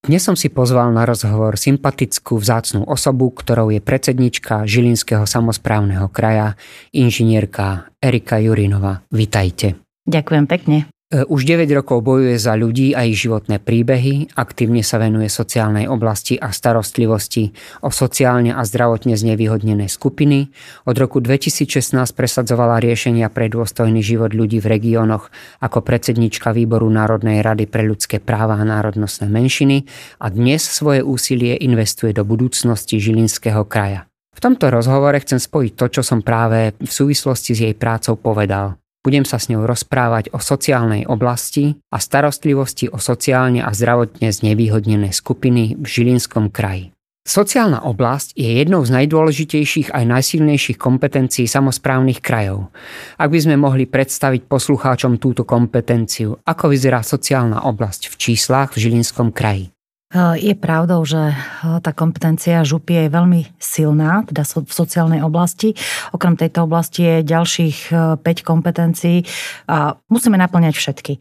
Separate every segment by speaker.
Speaker 1: Dnes som si pozval na rozhovor sympatickú vzácnú osobu, ktorou je predsednička Žilinského samozprávneho kraja, inžinierka Erika Jurinova. Vitajte.
Speaker 2: Ďakujem pekne.
Speaker 1: E, už 9 rokov bojuje za ľudí a ich životné príbehy, aktívne sa venuje sociálnej oblasti a starostlivosti o sociálne a zdravotne znevýhodnené skupiny. Od roku 2016 presadzovala riešenia pre dôstojný život ľudí v regiónoch ako predsednička Výboru Národnej rady pre ľudské práva a národnostné menšiny a dnes svoje úsilie investuje do budúcnosti Žilinského kraja. V tomto rozhovore chcem spojiť to, čo som práve v súvislosti s jej prácou povedal. Budem sa s ňou rozprávať o sociálnej oblasti a starostlivosti o sociálne a zdravotne znevýhodnené skupiny v Žilinskom kraji. Sociálna oblasť je jednou z najdôležitejších aj najsilnejších kompetencií samozprávnych krajov. Ak by sme mohli predstaviť poslucháčom túto kompetenciu, ako vyzerá sociálna oblasť v číslach v Žilinskom kraji.
Speaker 2: Eh, je pravdou, že eh, tá kompetencia župy je veľmi silná, teda v sociálnej oblasti. Okrem tejto oblasti je ďalších 5 eh, kompetencií a musíme naplňať všetky.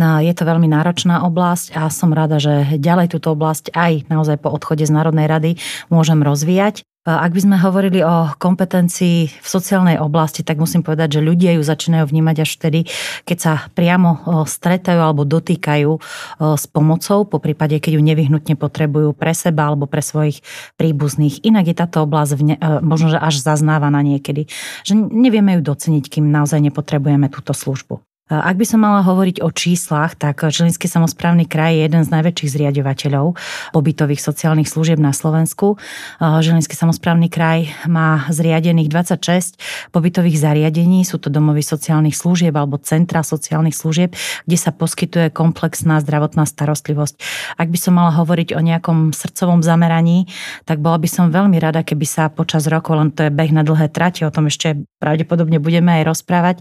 Speaker 2: No, je to veľmi náročná oblasť a som rada, že ďalej túto oblasť aj naozaj po odchode z Národnej rady môžem rozvíjať. Ak by sme hovorili o kompetencii v sociálnej oblasti, tak musím povedať, že ľudia ju začínajú vnímať až vtedy, keď sa priamo stretajú alebo dotýkajú s pomocou, po prípade, keď ju nevyhnutne potrebujú pre seba alebo pre svojich príbuzných. Inak je táto oblasť možno, že až zaznávaná niekedy, že nevieme ju doceniť, kým naozaj nepotrebujeme túto službu. Ak by som mala hovoriť o číslach, tak Žilinský samozprávny kraj je jeden z najväčších zriadovateľov pobytových sociálnych služieb na Slovensku. Žilinský samozprávny kraj má zriadených 26 pobytových zariadení, sú to domovy sociálnych služieb alebo centra sociálnych služieb, kde sa poskytuje komplexná zdravotná starostlivosť. Ak by som mala hovoriť o nejakom srdcovom zameraní, tak bola by som veľmi rada, keby sa počas rokov, len to je beh na dlhé trate, o tom ešte pravdepodobne budeme aj rozprávať,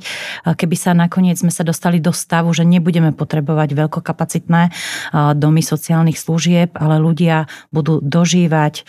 Speaker 2: keby sa nakoniec sme sa dostali do stavu, že nebudeme potrebovať veľkokapacitné domy sociálnych služieb, ale ľudia budú dožívať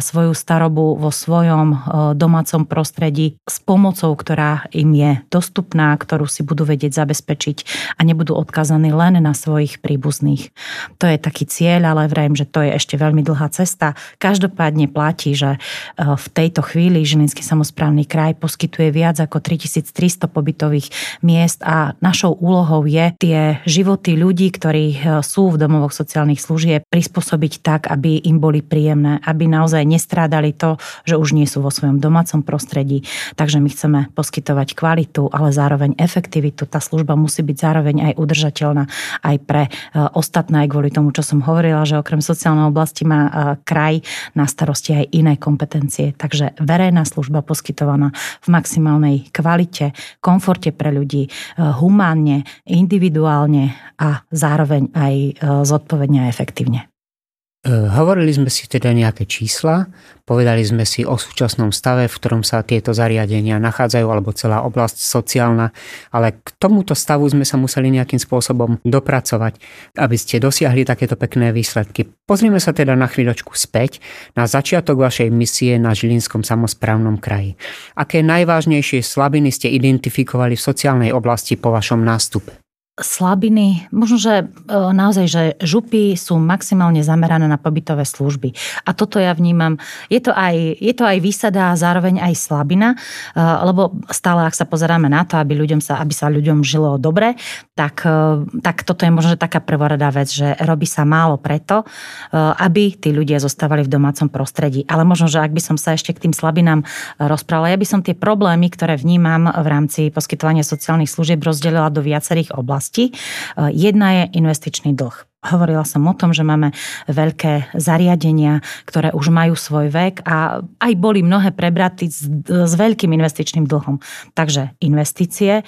Speaker 2: svoju starobu vo svojom domácom prostredí s pomocou, ktorá im je dostupná, ktorú si budú vedieť zabezpečiť a nebudú odkazaní len na svojich príbuzných. To je taký cieľ, ale vrajím, že to je ešte veľmi dlhá cesta. Každopádne platí, že v tejto chvíli Žilinský samozprávny kraj poskytuje viac ako 3300 pobytových miest a našou úlohou je tie životy ľudí, ktorí e, sú v domovoch sociálnych služieb, prispôsobiť tak, aby im boli príjemné, aby naozaj nestrádali to, že už nie sú vo svojom domácom prostredí. Takže my chceme poskytovať kvalitu, ale zároveň efektivitu. Tá služba musí byť zároveň aj udržateľná aj pre e, ostatné, aj kvôli tomu, čo som hovorila, že okrem sociálnej oblasti má e, kraj na starosti aj iné kompetencie. Takže verejná služba poskytovaná v maximálnej kvalite, komforte pre ľudí, humánne, individuálne a zároveň aj e, zodpovedne a efektívne.
Speaker 1: E, hovorili sme si teda nejaké čísla, povedali sme si o súčasnom stave, v ktorom sa tieto zariadenia nachádzajú, alebo celá oblasť sociálna, ale k tomuto stavu sme sa museli nejakým spôsobom dopracovať, aby ste dosiahli takéto pekné výsledky. Pozrime sa teda na chvíľočku späť na začiatok vašej misie na Žilinskom samozprávnom kraji. Aké najvážnejšie slabiny ste identifikovali v sociálnej oblasti po vašom nástupe?
Speaker 2: Slabiny, možno, že e, naozaj, že župy sú maximálne zamerané na pobytové služby. A toto ja vnímam, je to aj, je to aj výsada a zároveň aj slabina, e, lebo stále, ak sa pozeráme na to, aby, ľuďom sa, aby sa ľuďom žilo dobre, tak, e, tak toto je možno taká prvoradá vec, že robí sa málo preto, aby tí ľudia zostávali v domácom prostredí. Ale možno, že ak by som sa ešte k tým slabinám rozprával, ja by som tie problémy, ktoré vnímam v rámci poskytovania sociálnych služieb rozdelila do viacerých oblastí oblasti. Eh, jedna je investičný dlh. Hovorila som o tom, že máme veľké zariadenia, ktoré už majú svoj vek a aj boli mnohé prebraty s, s veľkým investičným dlhom. Takže investície,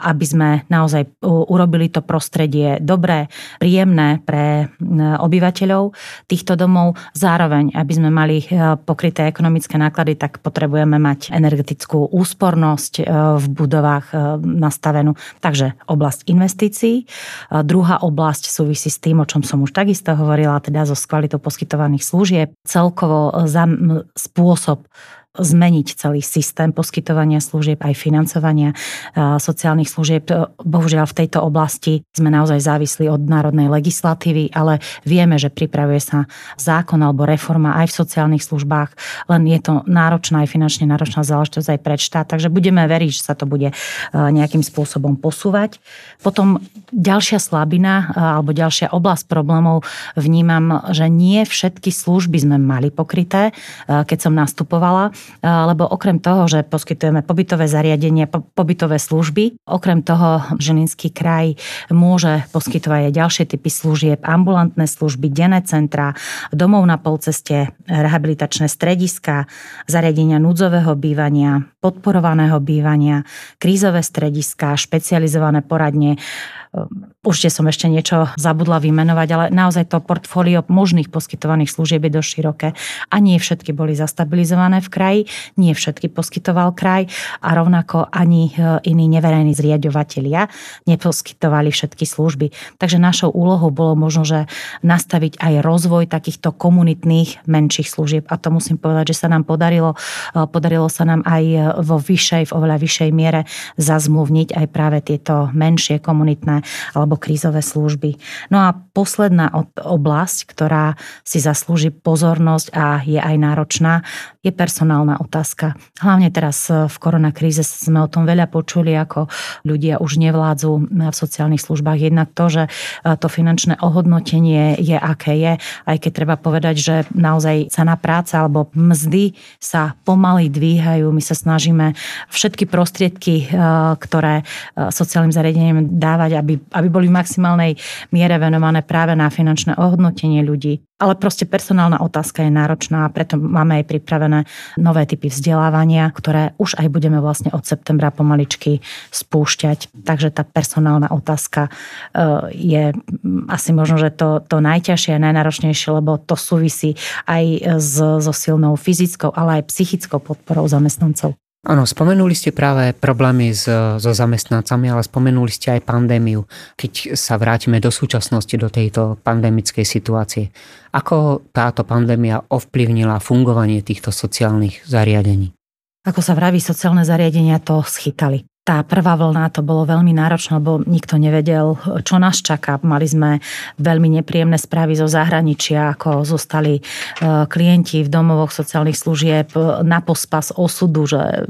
Speaker 2: aby sme naozaj urobili to prostredie dobré, príjemné pre obyvateľov týchto domov. Zároveň, aby sme mali pokryté ekonomické náklady, tak potrebujeme mať energetickú úspornosť v budovách nastavenú. Takže oblasť investícií. Druhá oblasť súvisí s tým, o čom som už takisto hovorila, teda so kvalitou poskytovaných služieb, celkovo za spôsob zmeniť celý systém poskytovania služieb aj financovania sociálnych služieb. Bohužiaľ v tejto oblasti sme naozaj závislí od národnej legislatívy, ale vieme, že pripravuje sa zákon alebo reforma aj v sociálnych službách, len je to náročná aj finančne náročná záležitosť aj pre štát, takže budeme veriť, že sa to bude nejakým spôsobom posúvať. Potom ďalšia slabina alebo ďalšia oblasť problémov vnímam, že nie všetky služby sme mali pokryté, keď som nastupovala lebo okrem toho, že poskytujeme pobytové zariadenie, pobytové služby, okrem toho Žilinský kraj môže poskytovať aj ďalšie typy služieb, ambulantné služby, denné centra, domov na polceste, rehabilitačné strediska, zariadenia núdzového bývania, podporovaného bývania, krízové strediska, špecializované poradne, určite som ešte niečo zabudla vymenovať, ale naozaj to portfólio možných poskytovaných služieb je dosť široké a nie všetky boli zastabilizované v kraji, nie všetky poskytoval kraj a rovnako ani e, iní neverejní zriadovateľia neposkytovali všetky služby. Takže našou úlohou bolo možno, že nastaviť aj rozvoj takýchto komunitných menších služieb a to musím povedať, že sa nám podarilo, e, podarilo sa nám aj vo vyššej, v oveľa vyššej miere zazmluvniť aj práve tieto menšie komunitné alebo krízové služby. No a posledná oblasť, ktorá si zaslúži pozornosť a je aj náročná, je personálna otázka. Hlavne teraz v koronakríze sme o tom veľa počuli, ako ľudia už nevládzu v sociálnych službách. Jednak to, že to finančné ohodnotenie je, aké je, aj keď treba povedať, že naozaj cena práce alebo mzdy sa pomaly dvíhajú. My sa snažíme všetky prostriedky, ktoré sociálnym zariadeniam dávať, aby aby, aby boli v maximálnej miere venované práve na finančné ohodnotenie ľudí. Ale proste personálna otázka je náročná a preto máme aj pripravené nové typy vzdelávania, ktoré už aj budeme vlastne od septembra pomaličky spúšťať. Takže tá personálna otázka e, je asi možno, že to, to najťažšie a najnáročnejšie, lebo to súvisí aj so silnou fyzickou, ale aj psychickou podporou zamestnancov.
Speaker 1: Áno, spomenuli ste práve problémy s, so zamestnancami, ale spomenuli ste aj pandémiu. Keď sa vrátime do súčasnosti, do tejto pandemickej situácie, ako táto pandémia ovplyvnila fungovanie týchto sociálnych zariadení?
Speaker 2: Ako sa vraví, sociálne zariadenia to schytali. Tá prvá vlna to bolo veľmi náročné, lebo nikto nevedel, čo nás čaká. Mali sme veľmi nepríjemné správy zo zahraničia, ako zostali e, klienti v domovoch sociálnych služieb na pospas osudu, že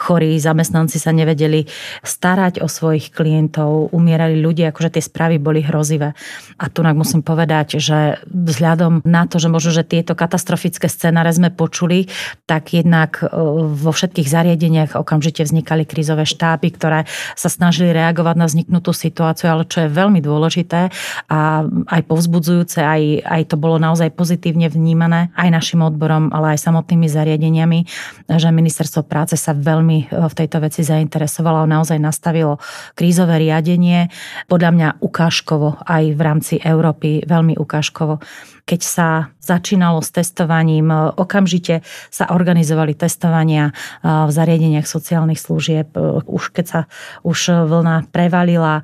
Speaker 2: chorí zamestnanci sa nevedeli starať o svojich klientov, umierali ľudia, akože tie správy boli hrozivé. A tu musím povedať, že vzhľadom na to, že možno, že tieto katastrofické scenáre sme počuli, tak jednak e, vo všetkých zariadeniach okamžite vznikali krízové štáty štáby, ktoré sa snažili reagovať na vzniknutú situáciu, ale čo je veľmi dôležité a aj povzbudzujúce, aj, aj to bolo naozaj pozitívne vnímané aj našim odborom, ale aj samotnými zariadeniami, že ministerstvo práce sa veľmi e, v tejto veci zainteresovalo a naozaj nastavilo krízové riadenie, podľa mňa ukážkovo aj v rámci Európy, veľmi ukážkovo keď sa začínalo s testovaním, e, okamžite sa organizovali testovania e, v zariadeniach sociálnych služieb. E, už keď sa už vlna prevalila,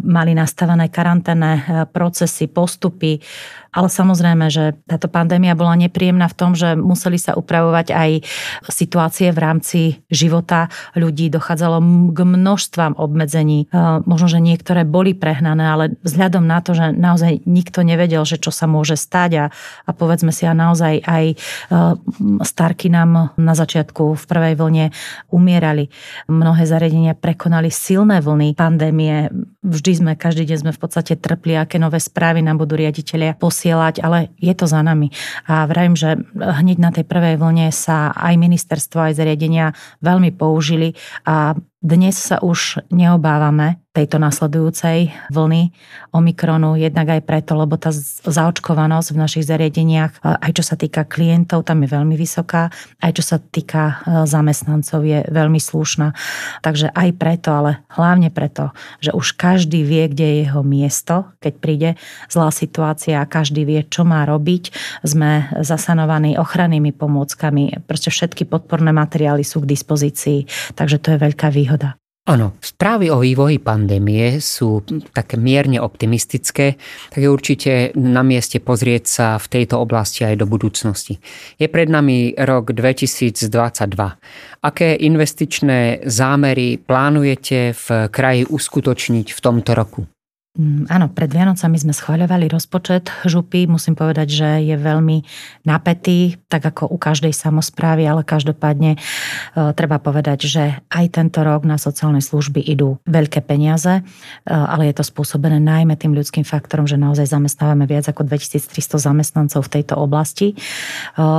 Speaker 2: mali nastavené karanténne procesy, postupy, ale samozrejme, že táto pandémia bola nepríjemná v tom, že museli sa upravovať aj situácie v rámci života ľudí. Dochádzalo k množstvám obmedzení. Možno, že niektoré boli prehnané, ale vzhľadom na to, že naozaj nikto nevedel, že čo sa môže stať a, a povedzme si a naozaj aj e, starky nám na začiatku v prvej vlne umierali. Mnohé zariadenia prekonali silné vlny pandémie. Vždy sme, každý deň sme v podstate trpli, aké nové správy nám budú riaditeľia posielať, ale je to za nami. A vravím, že hneď na tej prvej vlne sa aj ministerstvo, aj zariadenia veľmi použili a dnes sa už neobávame tejto nasledujúcej vlny Omikronu, jednak aj preto, lebo tá zaočkovanosť v našich zariadeniach, aj čo sa týka klientov, tam je veľmi vysoká, aj čo sa týka e, zamestnancov, je veľmi slušná. Takže aj preto, ale hlavne preto, že už každý vie, kde je jeho miesto, keď príde zlá situácia a každý vie, čo má robiť. Sme zasanovaní ochrannými pomôckami, proste všetky podporné materiály sú k dispozícii, takže to je veľká výhoda výhoda.
Speaker 1: Áno, správy o vývoji pandémie sú také mierne optimistické, tak je určite na mieste pozrieť sa v tejto oblasti aj do budúcnosti. Je pred nami rok 2022. Aké investičné zámery plánujete v kraji uskutočniť v tomto roku?
Speaker 2: Mm, áno, pred Vianocami sme schváľovali rozpočet župy. Musím povedať, že je veľmi napätý, tak ako u každej samozprávy, ale každopádne e, treba povedať, že aj tento rok na sociálne služby idú veľké peniaze, e, ale je to spôsobené najmä tým ľudským faktorom, že naozaj zamestnávame viac ako 2300 zamestnancov v tejto oblasti. E,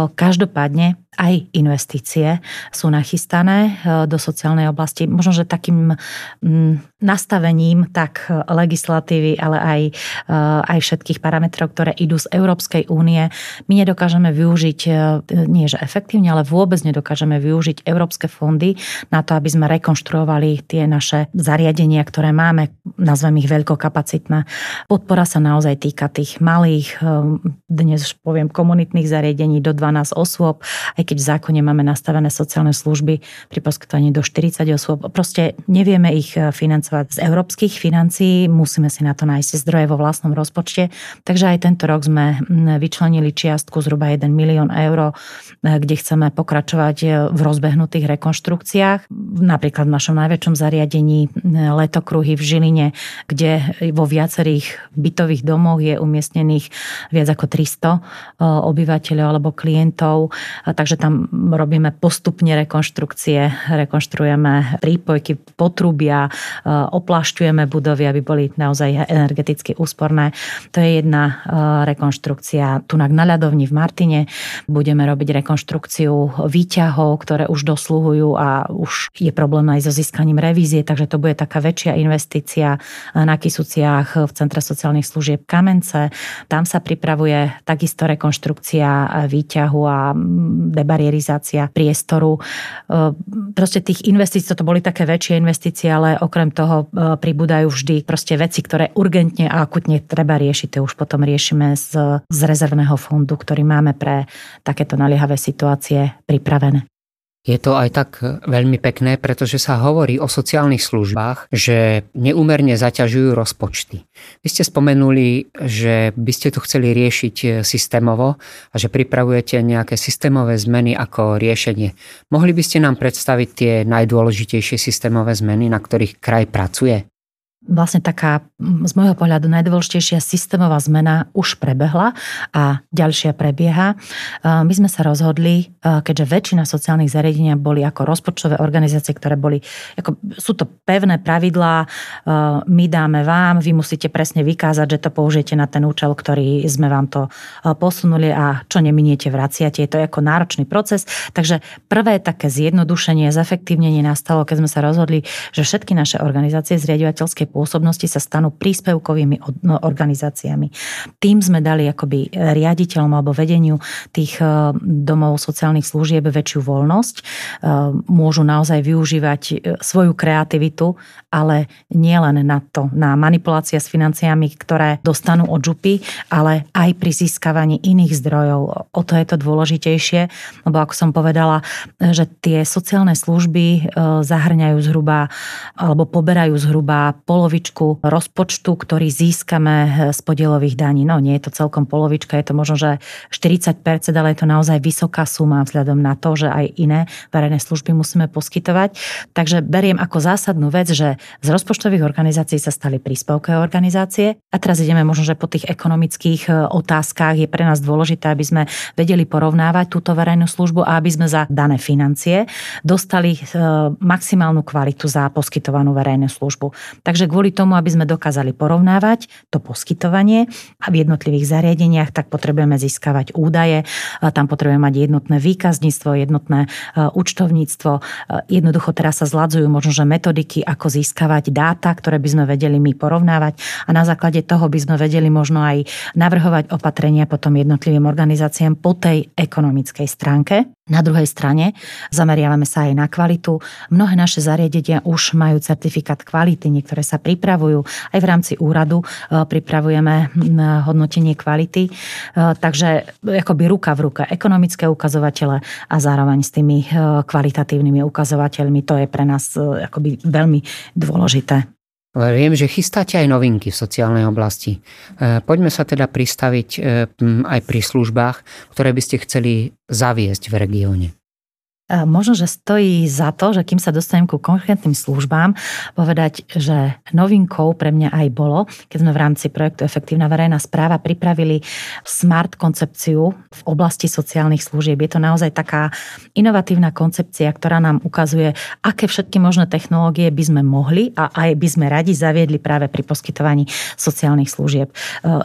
Speaker 2: každopádne aj investície sú nachystané do sociálnej oblasti. Možno, že takým mm, nastavením tak legislatívy legislatívy, ale aj, eh, aj všetkých parametrov, ktoré idú z Európskej únie. My nedokážeme využiť, nie že efektívne, ale vôbec nedokážeme využiť európske fondy na to, aby sme rekonštruovali tie naše zariadenia, ktoré máme, nazvem ich veľkokapacitné. Podpora sa naozaj týka tých malých, dnes poviem komunitných zariadení do 12 osôb, aj keď v zákone máme nastavené sociálne služby pri poskytovaní do 40 osôb. Proste nevieme ich financovať z európskych financií, musíme si na to nájsť zdroje vo vlastnom rozpočte. Takže aj tento rok sme vyčlenili čiastku zhruba 1 milión eur, e, kde chceme pokračovať e, v rozbehnutých rekonštrukciách. Napríklad v našom najväčšom zariadení letokruhy v Žiline, kde vo viacerých bytových domoch je umiestnených viac ako 300 e, obyvateľov alebo klientov. Takže tam robíme postupne rekonštrukcie, rekonštruujeme prípojky, potrubia, oplašťujeme budovy, aby boli naozaj energeticky úsporné. To je jedna e, rekonštrukcia. Tu na ľadovni v Martine budeme robiť rekonštrukciu výťahov, ktoré už dosluhujú a už je problém aj so získaním revízie, takže to bude taká väčšia investícia na Kisuciach v Centre sociálnych služieb Kamence. Tam sa pripravuje takisto rekonštrukcia výťahu a debarierizácia priestoru. E, proste tých investícií, to boli také väčšie investície, ale okrem toho e, pribúdajú vždy proste veci, ktoré urgentne a akutne treba riešiť, to už potom riešime z, z rezervného fondu, ktorý máme pre takéto naliehavé situácie pripravené.
Speaker 1: Je to aj tak veľmi pekné, pretože sa hovorí o sociálnych službách, že neúmerne zaťažujú rozpočty. Vy ste spomenuli, že by ste to chceli riešiť systémovo a že pripravujete nejaké systémové zmeny ako riešenie. Mohli by ste nám predstaviť tie najdôležitejšie systémové zmeny, na ktorých kraj pracuje?
Speaker 2: Vlastne taká z môjho pohľadu najdôležitejšia systémová zmena už prebehla a ďalšia prebieha. My sme sa rozhodli, keďže väčšina sociálnych zariadenia boli ako rozpočtové organizácie, ktoré boli, ako, sú to pevné pravidlá, my dáme vám, vy musíte presne vykázať, že to použijete na ten účel, ktorý sme vám to posunuli a čo neminiete, vraciate. Je to ako náročný proces. Takže prvé také zjednodušenie, zefektívnenie nastalo, keď sme sa rozhodli, že všetky naše organizácie zriadovateľskej pôsobnosti sa stanú príspevkovými no, organizáciami. Tým sme dali akoby riaditeľom alebo vedeniu tých e, domov sociálnych služieb väčšiu voľnosť. E, môžu naozaj využívať e, svoju kreativitu, ale nie len na to, na manipulácia s financiami, ktoré dostanú od župy, ale aj pri získavaní iných zdrojov. O to je to dôležitejšie, lebo ako som povedala, že tie sociálne služby zahrňajú zhruba alebo poberajú zhruba pol polovičku rozpočtu, ktorý získame eh, z podielových daní. No nie je to celkom polovička, je to možno, že 40%, ale je to naozaj vysoká suma vzhľadom na to, že aj iné verejné služby musíme poskytovať. Takže beriem ako zásadnú vec, že z rozpočtových organizácií sa stali príspevkové organizácie a teraz ideme možno, že po tých ekonomických eh, otázkach je pre nás dôležité, aby sme vedeli porovnávať túto verejnú službu a aby sme za dané financie dostali eh, maximálnu kvalitu za poskytovanú verejnú službu. Takže kvôli tomu, aby sme dokázali porovnávať to poskytovanie a v jednotlivých zariadeniach, tak potrebujeme získavať údaje, tam potrebujeme mať jednotné výkazníctvo, jednotné e, účtovníctvo. E, jednoducho teraz sa zladzujú možno, že metodiky, ako získavať dáta, ktoré by sme vedeli my porovnávať a na základe toho by sme vedeli možno aj navrhovať opatrenia potom jednotlivým organizáciám po tej ekonomickej stránke. Na druhej strane zameriavame sa aj na kvalitu. Mnohé naše zariadenia už majú certifikát kvality, niektoré sa pripravujú. Aj v rámci úradu e, pripravujeme hodnotenie kvality. E, takže akoby ruka v ruka ekonomické ukazovatele a zároveň s tými e, kvalitatívnymi ukazovateľmi. To je pre nás akoby veľmi dôležité.
Speaker 1: Viem, že chystáte aj novinky v sociálnej oblasti. Poďme sa teda pristaviť aj pri službách, ktoré by ste chceli zaviesť v regióne.
Speaker 2: Možno, že stojí za to, že kým sa dostanem ku konkrétnym službám, povedať, že novinkou pre mňa aj bolo, keď sme v rámci projektu Efektívna verejná správa pripravili smart koncepciu v oblasti sociálnych služieb. Je to naozaj taká inovatívna koncepcia, ktorá nám ukazuje, aké všetky možné technológie by sme mohli a aj by sme radi zaviedli práve pri poskytovaní sociálnych služieb.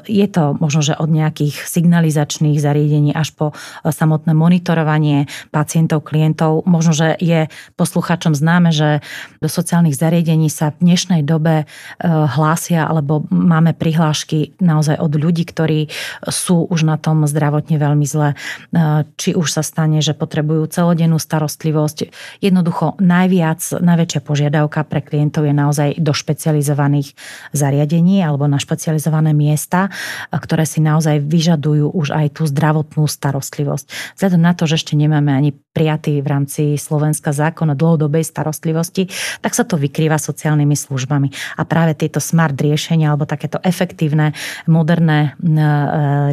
Speaker 2: Je to možno, že od nejakých signalizačných zariadení až po samotné monitorovanie pacientov, klientov, klientov. Možno, že je posluchačom známe, že do sociálnych zariadení sa v dnešnej dobe e, hlásia alebo máme prihlášky naozaj od ľudí, ktorí sú už na tom zdravotne veľmi zle. E, či už sa stane, že potrebujú celodennú starostlivosť. Jednoducho najviac, najväčšia požiadavka pre klientov je naozaj do špecializovaných zariadení alebo na špecializované miesta, e, ktoré si naozaj vyžadujú už aj tú zdravotnú starostlivosť. Vzhľadom na to, že ešte nemáme ani prijatý v rámci Slovenska zákon o dlhodobej starostlivosti, tak sa to vykrýva sociálnymi službami. A práve tieto smart riešenia alebo takéto efektívne, moderné e,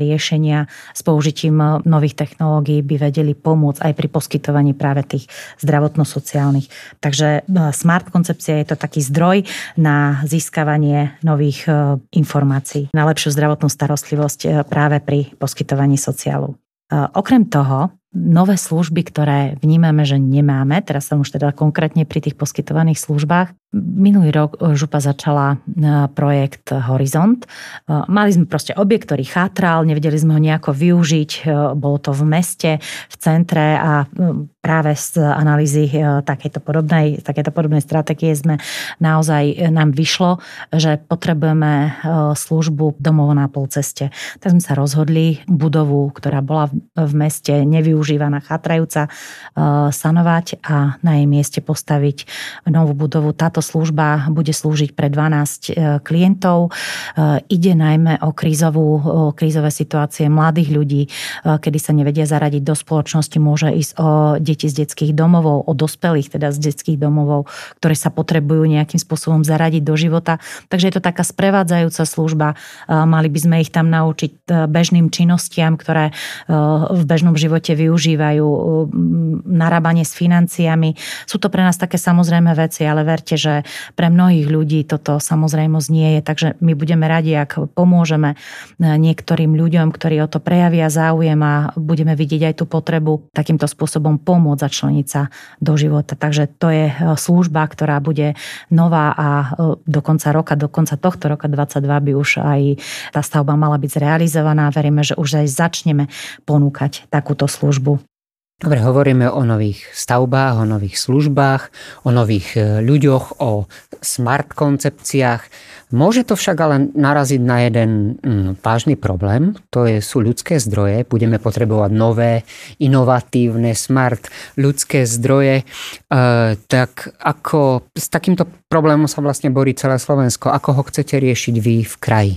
Speaker 2: riešenia s použitím nových technológií by vedeli pomôcť aj pri poskytovaní práve tých zdravotno-sociálnych. Takže e, smart koncepcia je to taký zdroj na získavanie nových e, informácií, na lepšiu zdravotnú starostlivosť práve pri poskytovaní sociálu. Okrem toho, nové služby, ktoré vnímame, že nemáme, teraz som už teda konkrétne pri tých poskytovaných službách. Minulý rok Župa začala e, projekt Horizont. E, mali sme proste objekt, ktorý chátral, nevedeli sme ho nejako využiť, bolo to v meste, v centre a práve z analýzy takéto podobnej, takéto podobnej stratégie sme naozaj, nám vyšlo, že potrebujeme službu domov na polceste. Tak sme sa rozhodli budovu, ktorá bola v meste nevyužiť využívaná, chatrajúca, e, sanovať a na jej mieste postaviť novú budovu. Táto služba bude slúžiť pre 12 e, klientov. E, ide najmä o, krízovú, krízové situácie mladých ľudí, kedy sa nevedia zaradiť do spoločnosti. Môže ísť o deti z detských domovov, o dospelých teda z detských domovov, ktoré sa potrebujú nejakým spôsobom zaradiť do života. Takže je to taká sprevádzajúca služba. Mali by sme ich tam naučiť bežným činnostiam, ktoré v bežnom živote využívajú využívajú narábanie s financiami. Sú to pre nás také samozrejme veci, ale verte, že pre mnohých ľudí toto samozrejmosť nie je, takže my budeme radi, ak pomôžeme e, niektorým ľuďom, ktorí o to prejavia záujem a budeme vidieť aj tú potrebu takýmto spôsobom pomôcť začleniť sa do života. Takže to je e, služba, ktorá bude nová a e, do konca roka, do konca tohto roka 22 by už aj tá stavba mala byť zrealizovaná. Veríme, že už aj začneme ponúkať takúto službu službu.
Speaker 1: Dobre, hovoríme o nových stavbách, o nových službách, o nových e, ľuďoch, o smart koncepciách. Môže to však ale naraziť na jeden mm, vážny problém, to je, sú ľudské zdroje. Budeme potrebovať nové, inovatívne, smart ľudské zdroje. E, tak ako s takýmto problémom sa vlastne borí celé Slovensko? Ako ho chcete riešiť vy v kraji?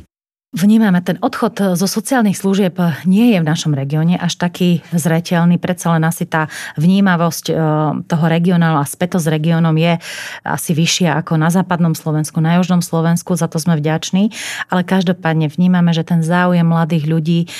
Speaker 2: Vnímame, ten odchod zo sociálnych služieb nie je v našom regióne až taký zreteľný. Predsa len asi tá vnímavosť e, toho regionálu a spätosť s regiónom je asi vyššia ako na západnom Slovensku, na južnom Slovensku, za to sme vďační. Ale každopádne vnímame, že ten záujem mladých ľudí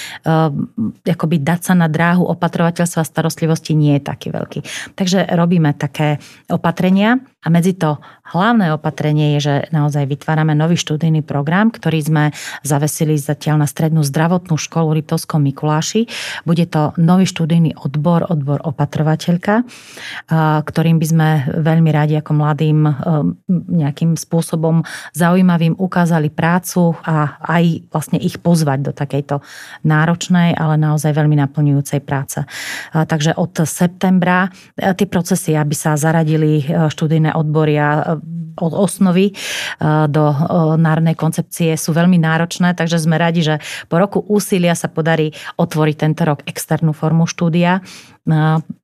Speaker 2: akoby dať sa na dráhu opatrovateľstva a starostlivosti nie je taký veľký. Takže robíme také opatrenia a medzi to hlavné opatrenie je, že naozaj vytvárame nový študijný program, ktorý sme zavesili zatiaľ na strednú zdravotnú školu Liptovskom Mikuláši. Bude to nový študijný odbor, odbor opatrovateľka, ktorým by sme veľmi radi ako mladým nejakým spôsobom zaujímavým ukázali prácu a aj vlastne ich pozvať do takejto náročnej, ale naozaj veľmi naplňujúcej práce. Takže od septembra tie procesy, aby sa zaradili študijné odbory a e, od osnovy e, do e, národnej koncepcie sú veľmi náročné, takže sme radi, že po roku úsilia sa podarí otvoriť tento rok externú formu štúdia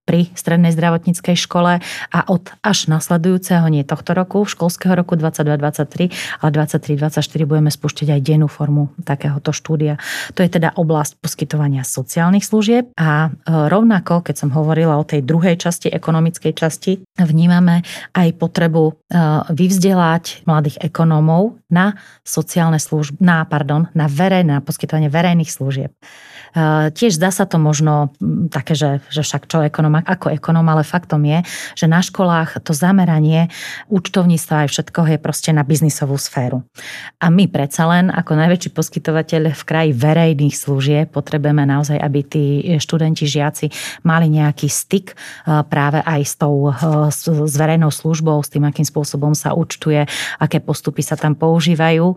Speaker 2: pri strednej zdravotníckej škole a od až nasledujúceho, nie tohto roku, školského roku 22-23, ale 23-24 budeme spúšťať aj dennú formu takéhoto štúdia. To je teda oblasť poskytovania sociálnych služieb a e, rovnako, keď som hovorila o tej druhej časti, ekonomickej časti, vnímame aj potrebu e, vyvzdelať mladých ekonómov na sociálne služby, na, pardon, na verejné, na poskytovanie verejných služieb. Eh, tiež zdá sa to možno mm, také, že, že však čo ekonom, ako ekonom, ale faktom je, že na školách to zameranie účtovníctva aj všetko je proste na biznisovú sféru. A my predsa len ako najväčší poskytovateľ v kraji verejných služieb potrebujeme naozaj, aby tí študenti, žiaci mali nejaký styk eh, práve aj s tou eh, s verejnou službou, s tým, akým spôsobom sa účtuje, aké postupy sa tam používajú.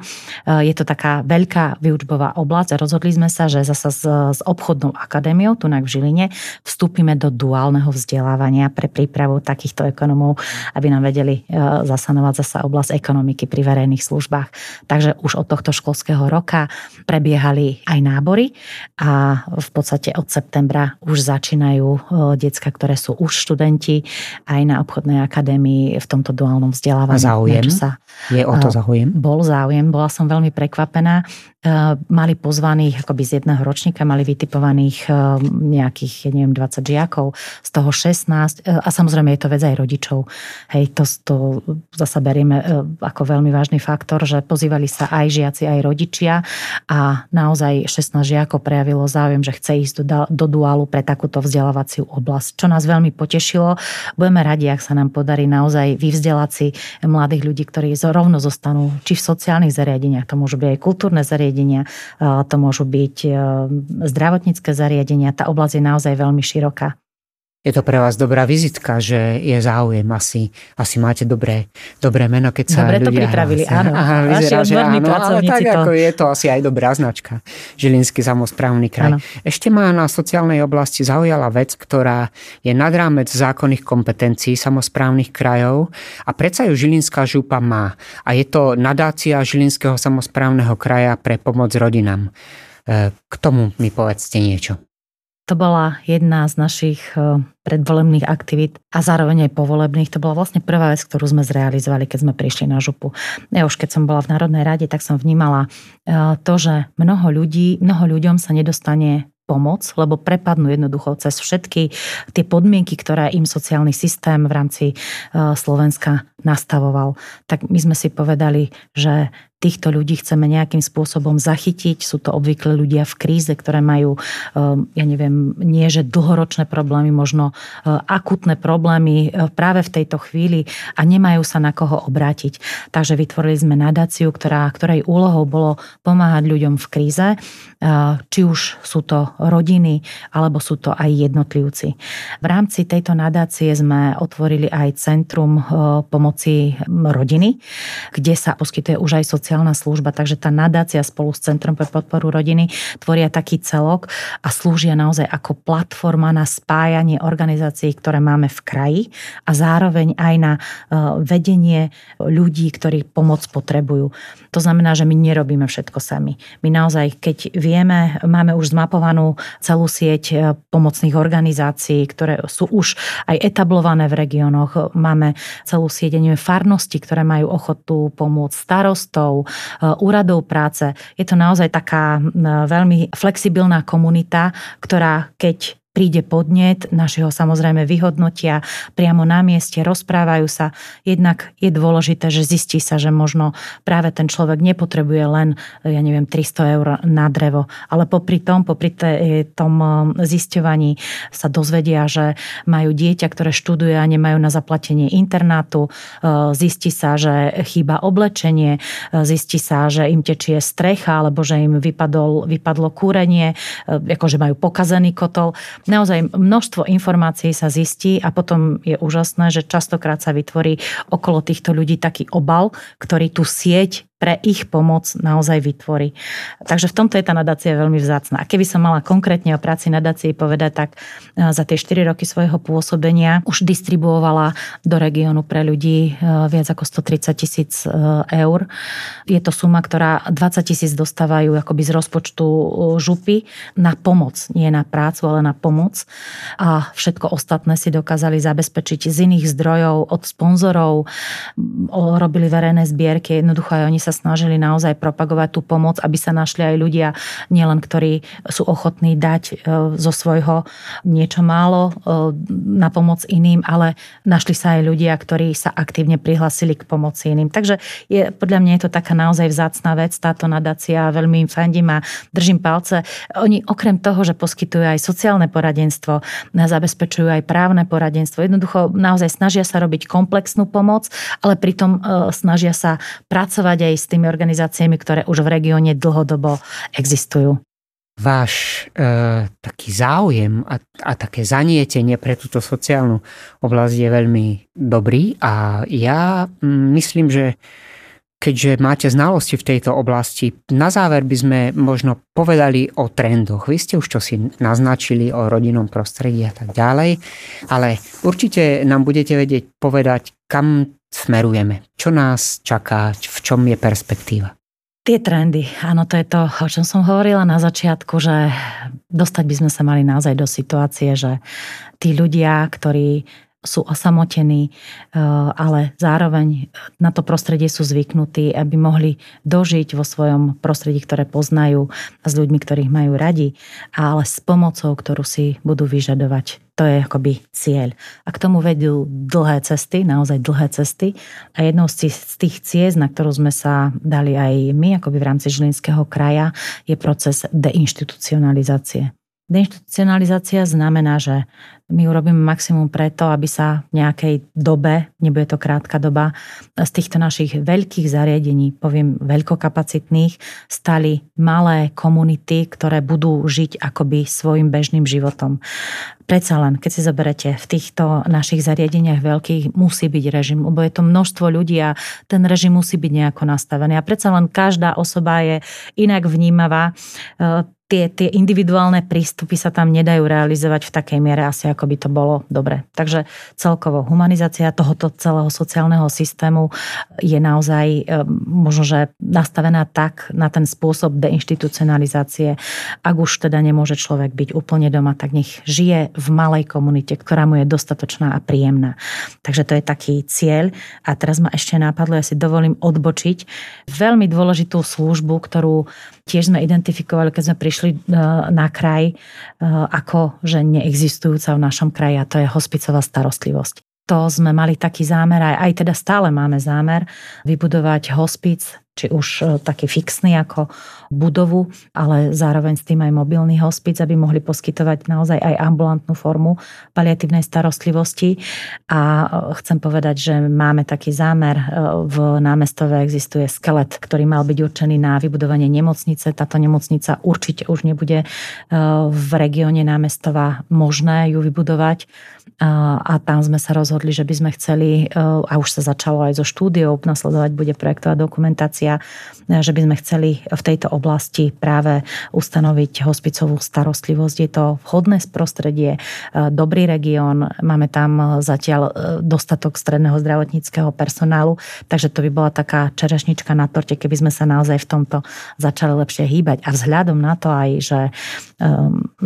Speaker 2: Je to taká veľká výučbová oblasť a rozhodli sme sa, že zasa z s obchodnou akadémiou tu v Žiline vstúpime do duálneho vzdelávania pre prípravu takýchto ekonomov, aby nám vedeli e, zasanovať zasa oblasť ekonomiky pri verejných službách. Takže už od tohto školského roka prebiehali aj nábory a v podstate od septembra už začínajú e, decka, ktoré sú už študenti aj na obchodnej akadémii v tomto duálnom vzdelávaní.
Speaker 1: A záujem? Sa, je o to záujem?
Speaker 2: Bol záujem, bola som veľmi prekvapená. E, mali pozvaných akoby z jedného ročníka, mali vytipovaných e, nejakých, ja neviem, 20 žiakov, z toho 16 e, a samozrejme je to vec aj rodičov. Hej, to, to zasa berieme ako veľmi vážny faktor, že pozývali sa aj žiaci, aj rodičia a naozaj 16 žiakov prejavilo záujem, že chce ísť do, do duálu pre takúto vzdelávaciu oblasť, čo nás veľmi potešilo. Budeme radi, ak sa nám podarí naozaj vyvzdelať si mladých ľudí, ktorí rovno zostanú či v sociálnych zariadeniach, to môžu byť aj kultúrne zariadenia, to môžu byť zdravotnícke zariadenia. Tá oblasť je naozaj veľmi široká.
Speaker 1: Je to pre vás dobrá vizitka, že je záujem. Asi, asi máte dobré, dobré meno, keď sa
Speaker 2: Dobre
Speaker 1: ľudia...
Speaker 2: to pripravili,
Speaker 1: hlásia.
Speaker 2: áno.
Speaker 1: Aha, vyzerá, že áno, ale tak to... ako je to asi aj dobrá značka. Žilinský samozprávny kraj. Áno. Ešte ma na sociálnej oblasti zaujala vec, ktorá je nad rámec zákonných kompetencií samozprávnych krajov a predsa ju Žilinská župa má. A je to nadácia Žilinského samozprávneho kraja pre pomoc rodinám. K tomu mi povedzte niečo.
Speaker 2: To bola jedna z našich e, predvolebných aktivít a zároveň aj povolebných. To bola vlastne prvá vec, ktorú sme zrealizovali, keď sme prišli na župu. Ja už keď som bola v Národnej rade, tak som vnímala e, to, že mnoho ľudí, mnoho ľuďom sa nedostane pomoc, lebo prepadnú jednoducho cez všetky tie podmienky, ktoré im sociálny systém v rámci e, Slovenska nastavoval. Tak my sme si povedali, že týchto ľudí chceme nejakým spôsobom zachytiť. Sú to obvykle ľudia v kríze, ktoré majú, um, ja neviem, nie že dlhoročné problémy, možno uh, akutné problémy uh, práve v tejto chvíli a nemajú sa na koho obrátiť. Takže vytvorili sme nadáciu, ktorá, ktorej úlohou bolo pomáhať ľuďom v kríze, či už sú to rodiny, alebo sú to aj jednotlivci. V rámci tejto nadácie sme otvorili aj Centrum pomoci rodiny, kde sa poskytuje už aj sociálna služba, takže tá nadácia spolu s Centrom pre podporu rodiny tvoria taký celok a slúžia naozaj ako platforma na spájanie organizácií, ktoré máme v kraji a zároveň aj na e, vedenie ľudí, ktorí pomoc potrebujú. To znamená, že my nerobíme všetko sami. My naozaj, keď vieme, máme už zmapovanú celú sieť e, pomocných organizácií, ktoré sú už aj etablované v regiónoch. Máme celú sieť farnosti, ktoré majú ochotu pomôcť starostov, úradov, úradov práce. Je to naozaj taká veľmi flexibilná komunita, ktorá keď príde podnet, naši ho samozrejme vyhodnotia priamo na mieste, rozprávajú sa. Jednak je dôležité, že zistí sa, že možno práve ten človek nepotrebuje len, ja neviem, 300 eur na drevo, ale popri tom, popri tom um, zisťovaní sa dozvedia, že majú dieťa, ktoré študuje a nemajú na zaplatenie internátu, uh, zistí sa, že chýba oblečenie, zistí sa, že im tečie strecha, alebo že im vypadol, vypadlo kúrenie, akože majú pokazený kotol naozaj množstvo informácií sa zistí a potom je úžasné, že častokrát sa vytvorí okolo týchto ľudí taký obal, ktorý tú sieť pre ich pomoc naozaj vytvorí. Takže v tomto je tá nadácia veľmi vzácna. A keby som mala konkrétne o práci nadácie povedať, tak e, za tie 4 roky svojho pôsobenia už distribuovala do regiónu pre ľudí e, viac ako 130 tisíc e, eur. Je to suma, ktorá 20 tisíc dostávajú akoby z rozpočtu župy na pomoc, nie na prácu, ale na pomoc. A všetko ostatné si dokázali zabezpečiť z iných zdrojov, od sponzorov, robili verejné zbierky, jednoducho aj oni sa snažili naozaj propagovať tú pomoc, aby sa našli aj ľudia, nielen ktorí sú ochotní dať e, zo svojho niečo málo e, na pomoc iným, ale našli sa aj ľudia, ktorí sa aktívne prihlasili k pomoci iným. Takže je, podľa mňa je to taká naozaj vzácná vec, táto nadácia, veľmi im fandím a držím palce. Oni okrem toho, že poskytujú aj sociálne poradenstvo, zabezpečujú aj právne poradenstvo, jednoducho naozaj snažia sa robiť komplexnú pomoc, ale pritom e, snažia sa pracovať aj s tými organizáciami, ktoré už v regióne dlhodobo existujú.
Speaker 1: Váš e, taký záujem a, a také zanietenie pre túto sociálnu oblasť je veľmi dobrý a ja myslím, že keďže máte znalosti v tejto oblasti, na záver by sme možno povedali o trendoch. Vy ste už čo si naznačili o rodinnom prostredí a tak ďalej, ale určite nám budete vedieť povedať, kam smerujeme, čo nás čaká, v čom je perspektíva.
Speaker 2: Tie trendy, áno, to je to, o čom som hovorila na začiatku, že dostať by sme sa mali naozaj do situácie, že tí ľudia, ktorí sú osamotení, e, ale zároveň na to prostredie sú zvyknutí, aby mohli dožiť vo svojom prostredí, ktoré poznajú a s ľuďmi, ktorých majú radi, ale s pomocou, ktorú si budú vyžadovať. To je akoby cieľ. A k tomu vedú dlhé cesty, naozaj dlhé cesty. A jednou z tých ciest, na ktorú sme sa dali aj my, akoby v rámci Žilinského kraja, je proces deinstitucionalizácie. Deinstitucionalizácia znamená, že my urobíme maximum preto, aby sa v nejakej dobe, nebude to krátka doba, z týchto našich veľkých zariadení, poviem veľkokapacitných, stali malé komunity, ktoré budú žiť akoby svojim bežným životom. Predsa len, keď si zoberete, v týchto našich zariadeniach veľkých musí byť režim, lebo je to množstvo ľudí a ten režim musí byť nejako nastavený. A predsa len každá osoba je inak vnímavá tie, tie individuálne prístupy sa tam nedajú realizovať v takej miere asi, ako by to bolo dobre. Takže celkovo humanizácia tohoto celého sociálneho systému je naozaj e, možno, že nastavená tak na ten spôsob deinstitucionalizácie. Ak už teda nemôže človek byť úplne doma, tak nech žije v malej komunite, ktorá mu je dostatočná a príjemná. Takže to je taký cieľ. A teraz ma ešte nápadlo, ja si dovolím odbočiť veľmi dôležitú službu, ktorú tiež sme identifikovali, keď sme prišli e, na kraj, e, ako že neexistujúca v našom kraji a to je hospicová starostlivosť. To sme mali taký zámer, aj, aj teda stále máme zámer, vybudovať hospic či už e, taký fixný ako budovu, ale zároveň s tým aj mobilný hospic, aby mohli poskytovať naozaj aj ambulantnú formu paliatívnej starostlivosti. A e, chcem povedať, že máme taký zámer. E, v námestove existuje skelet, ktorý mal byť určený na vybudovanie nemocnice. Táto nemocnica určite už nebude v regióne námestova možné ju vybudovať a tam sme sa rozhodli, že by sme chceli, a už sa začalo aj so štúdiou, nasledovať bude projektová dokumentácia že by sme chceli v tejto oblasti práve ustanoviť hospicovú starostlivosť. Je to vhodné prostredie, e, dobrý región, máme tam zatiaľ e, dostatok stredného zdravotníckého personálu, takže to by bola taká čerešnička na torte, keby sme sa naozaj v tomto začali lepšie hýbať. A vzhľadom na to aj, že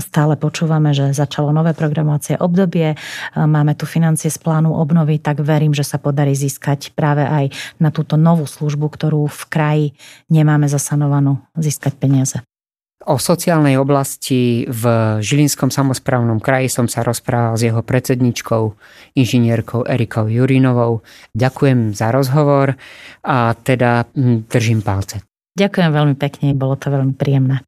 Speaker 2: stále počúvame, že začalo nové programovacie obdobie, e, máme tu financie z plánu obnovy, tak verím, že sa podarí získať práve aj na túto novú službu, ktorú v kraji nemáme zasanovanú, získať peniaze.
Speaker 1: O sociálnej oblasti v Žilinskom samozprávnom kraji som sa rozprával s jeho predsedničkou, inžinierkou Erikou Jurinovou. Ďakujem za rozhovor a teda držím palce.
Speaker 2: Ďakujem veľmi pekne, bolo to veľmi príjemné.